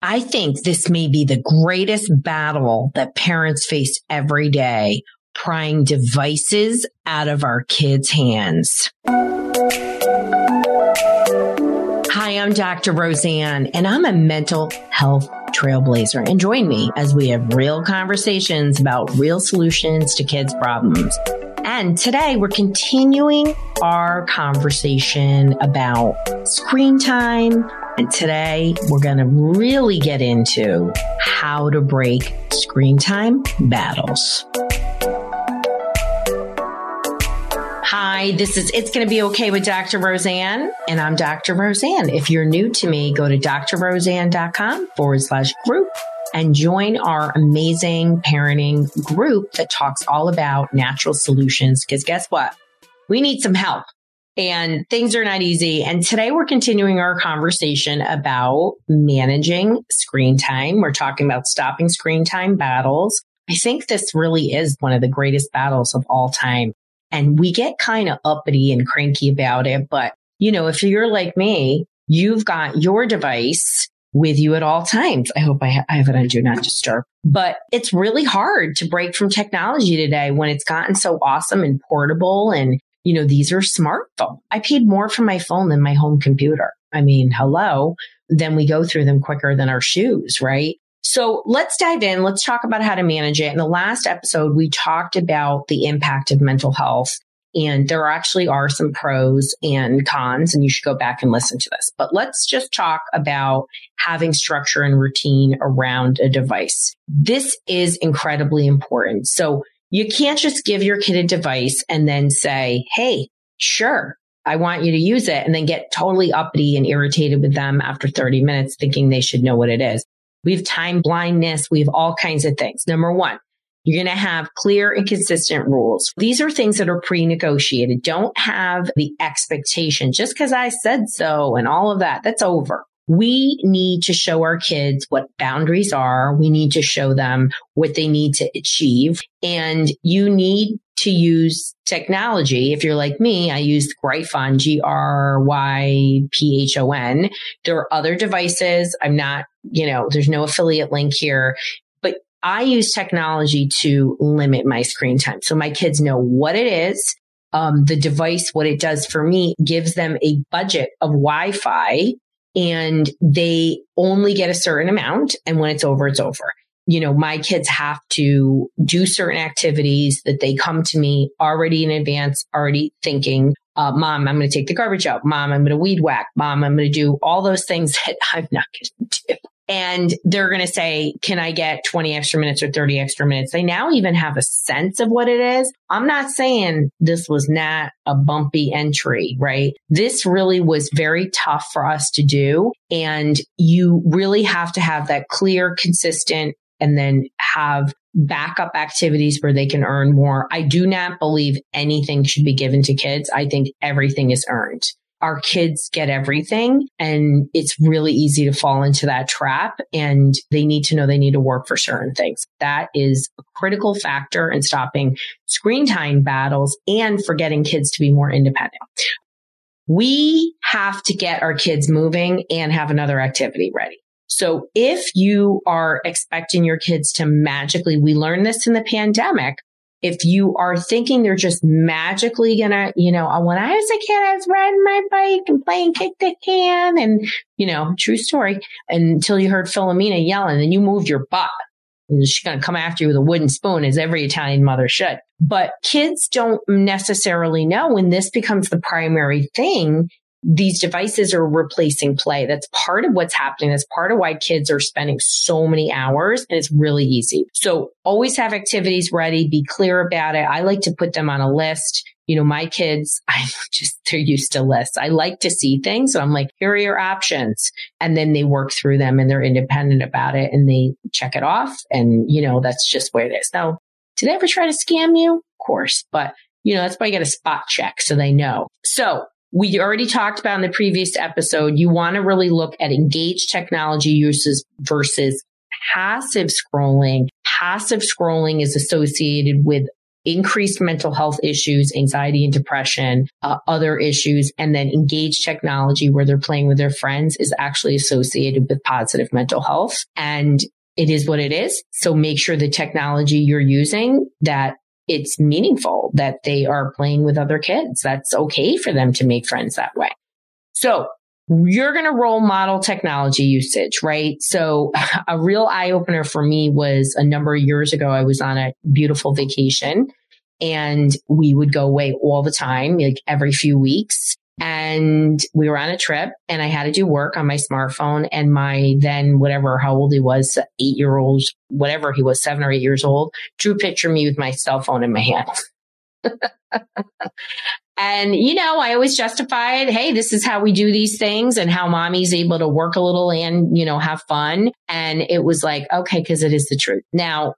I think this may be the greatest battle that parents face every day, prying devices out of our kids' hands. Hi, I'm Dr. Roseann, and I'm a mental health trailblazer. And join me as we have real conversations about real solutions to kids' problems. And today we're continuing our conversation about screen time and today we're going to really get into how to break screen time battles. Hi, this is It's Going to Be Okay with Dr. Roseann, and I'm Dr. Roseann. If you're new to me, go to drroseann.com forward slash group and join our amazing parenting group that talks all about natural solutions. Because guess what? We need some help and things are not easy. And today we're continuing our conversation about managing screen time. We're talking about stopping screen time battles. I think this really is one of the greatest battles of all time. And we get kind of uppity and cranky about it. But, you know, if you're like me, you've got your device with you at all times. I hope I, ha- I have it on do not disturb, but it's really hard to break from technology today when it's gotten so awesome and portable and you know, these are smartphones. I paid more for my phone than my home computer. I mean, hello. Then we go through them quicker than our shoes, right? So let's dive in. Let's talk about how to manage it. In the last episode, we talked about the impact of mental health. And there actually are some pros and cons, and you should go back and listen to this. But let's just talk about having structure and routine around a device. This is incredibly important. So you can't just give your kid a device and then say, Hey, sure, I want you to use it and then get totally uppity and irritated with them after 30 minutes thinking they should know what it is. We have time blindness. We have all kinds of things. Number one, you're going to have clear and consistent rules. These are things that are pre-negotiated. Don't have the expectation just because I said so and all of that. That's over we need to show our kids what boundaries are. We need to show them what they need to achieve. And you need to use technology. If you're like me, I use Gryphon, G-R-Y-P-H-O-N. There are other devices. I'm not, you know, there's no affiliate link here, but I use technology to limit my screen time. So my kids know what it is. Um, the device, what it does for me gives them a budget of Wi-Fi and they only get a certain amount. And when it's over, it's over. You know, my kids have to do certain activities that they come to me already in advance, already thinking, uh, mom, I'm going to take the garbage out. Mom, I'm going to weed whack. Mom, I'm going to do all those things that I'm not going to do and they're going to say, can I get 20 extra minutes or 30 extra minutes? They now even have a sense of what it is. I'm not saying this was not a bumpy entry, right? This really was very tough for us to do. And you really have to have that clear, consistent, and then have backup activities where they can earn more. I do not believe anything should be given to kids. I think everything is earned our kids get everything and it's really easy to fall into that trap and they need to know they need to work for certain things. That is a critical factor in stopping screen time battles and for getting kids to be more independent. We have to get our kids moving and have another activity ready. So if you are expecting your kids to magically, we learned this in the pandemic, if you are thinking they're just magically gonna, you know, when I was a kid, I was riding my bike and playing kick the can and, you know, true story until you heard Philomena yelling and you moved your butt. She's going to come after you with a wooden spoon as every Italian mother should. But kids don't necessarily know when this becomes the primary thing these devices are replacing play. That's part of what's happening. That's part of why kids are spending so many hours and it's really easy. So always have activities ready. Be clear about it. I like to put them on a list. You know, my kids, I just, they're used to lists. I like to see things. So I'm like, here are your options. And then they work through them and they're independent about it and they check it off. And, you know, that's just where it is. Now, did they ever try to scam you? Of course, but you know, that's why you get a spot check so they know. So we already talked about in the previous episode, you want to really look at engaged technology uses versus passive scrolling. Passive scrolling is associated with increased mental health issues, anxiety and depression, uh, other issues, and then engaged technology where they're playing with their friends is actually associated with positive mental health. And it is what it is. So make sure the technology you're using that it's meaningful that they are playing with other kids. That's okay for them to make friends that way. So you're going to role model technology usage, right? So a real eye opener for me was a number of years ago. I was on a beautiful vacation and we would go away all the time, like every few weeks. And we were on a trip and I had to do work on my smartphone and my then whatever, how old he was, eight year old, whatever he was, seven or eight years old, drew picture me with my cell phone in my hand. And, you know, I always justified, hey, this is how we do these things and how mommy's able to work a little and, you know, have fun. And it was like, okay, because it is the truth. Now,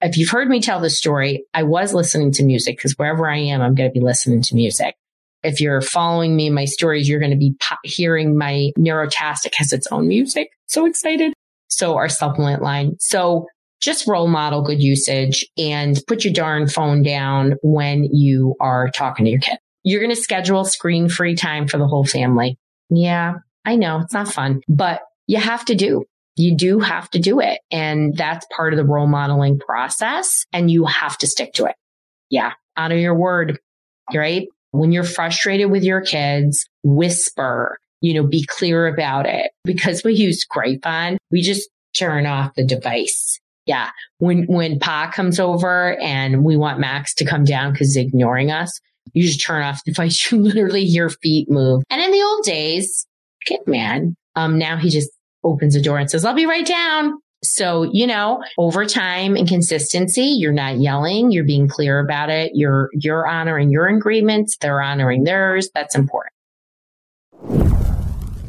if you've heard me tell this story, I was listening to music because wherever I am, I'm going to be listening to music. If you're following me my stories, you're going to be hearing my Neurotastic has its own music. So excited. So our supplement line. So just role model good usage and put your darn phone down when you are talking to your kid. You're going to schedule screen free time for the whole family. Yeah, I know it's not fun, but you have to do. You do have to do it. And that's part of the role modeling process and you have to stick to it. Yeah. Honor your word, right? When you're frustrated with your kids, whisper, you know, be clear about it because we use Gryphon. We just turn off the device yeah. When, when Pa comes over and we want Max to come down because he's ignoring us, you just turn off the device. You literally hear feet move. And in the old days, kid man, Um, now he just opens the door and says, I'll be right down. So, you know, over time and consistency, you're not yelling, you're being clear about it. You're, you're honoring your agreements. They're honoring theirs. That's important.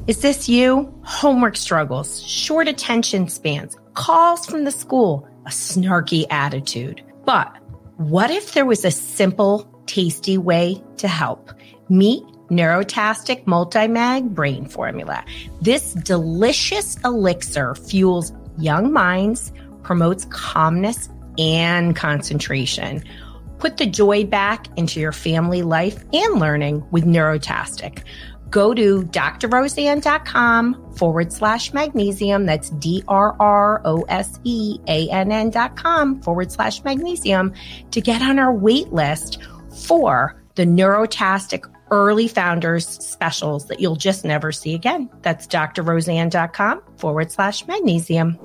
Is this you? Homework struggles, short attention spans, calls from the school, a snarky attitude. But what if there was a simple, tasty way to help? Meet Neurotastic Multimag Brain Formula. This delicious elixir fuels young minds, promotes calmness and concentration. Put the joy back into your family life and learning with Neurotastic go to drroseann.com forward slash magnesium. That's D R R O S E A N N dot com forward slash magnesium to get on our wait list for the Neurotastic early founders specials that you'll just never see again. That's drroseann.com forward slash magnesium.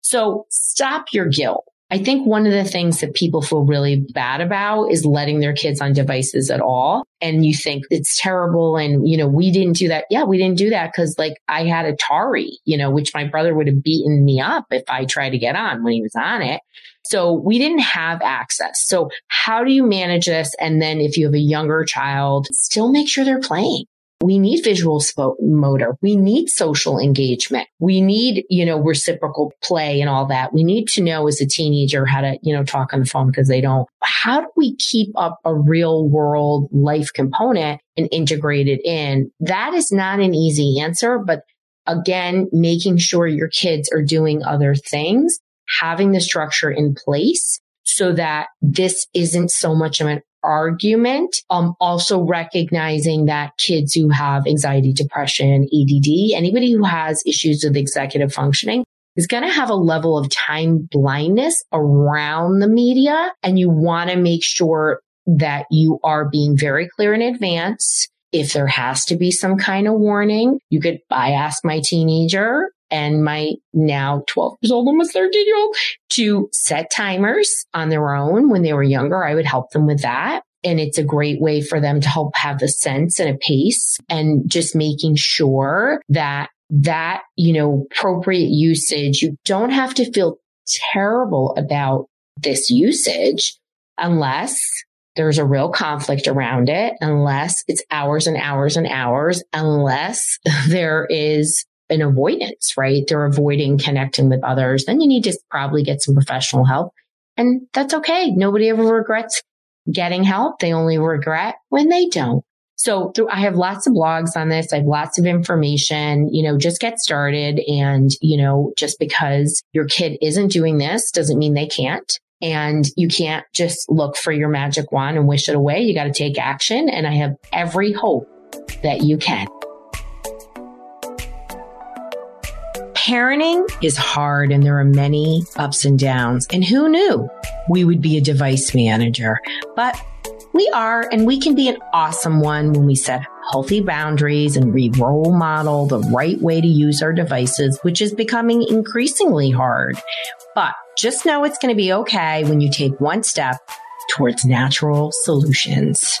So stop your guilt I think one of the things that people feel really bad about is letting their kids on devices at all. And you think it's terrible. And, you know, we didn't do that. Yeah, we didn't do that because like I had Atari, you know, which my brother would have beaten me up if I tried to get on when he was on it. So we didn't have access. So how do you manage this? And then if you have a younger child, still make sure they're playing. We need visual motor. We need social engagement. We need, you know, reciprocal play and all that. We need to know as a teenager how to, you know, talk on the phone because they don't. How do we keep up a real world life component and integrate it in? That is not an easy answer, but again, making sure your kids are doing other things, having the structure in place so that this isn't so much of an argument. Um, also recognizing that kids who have anxiety, depression, ADD, anybody who has issues with executive functioning is going to have a level of time blindness around the media. And you want to make sure that you are being very clear in advance. If there has to be some kind of warning, you could, I ask my teenager and my now 12 years old, almost 13 year old to set timers on their own when they were younger. I would help them with that. And it's a great way for them to help have the sense and a pace and just making sure that that, you know, appropriate usage, you don't have to feel terrible about this usage unless there's a real conflict around it, unless it's hours and hours and hours, unless there is an avoidance, right? They're avoiding connecting with others. Then you need to probably get some professional help. And that's okay. Nobody ever regrets getting help. They only regret when they don't. So I have lots of blogs on this. I have lots of information, you know, just get started. And, you know, just because your kid isn't doing this doesn't mean they can't. And you can't just look for your magic wand and wish it away. You got to take action. And I have every hope that you can. Parenting is hard and there are many ups and downs. And who knew we would be a device manager? But we are, and we can be an awesome one when we set healthy boundaries and we role model the right way to use our devices, which is becoming increasingly hard. But just know it's going to be okay when you take one step towards natural solutions.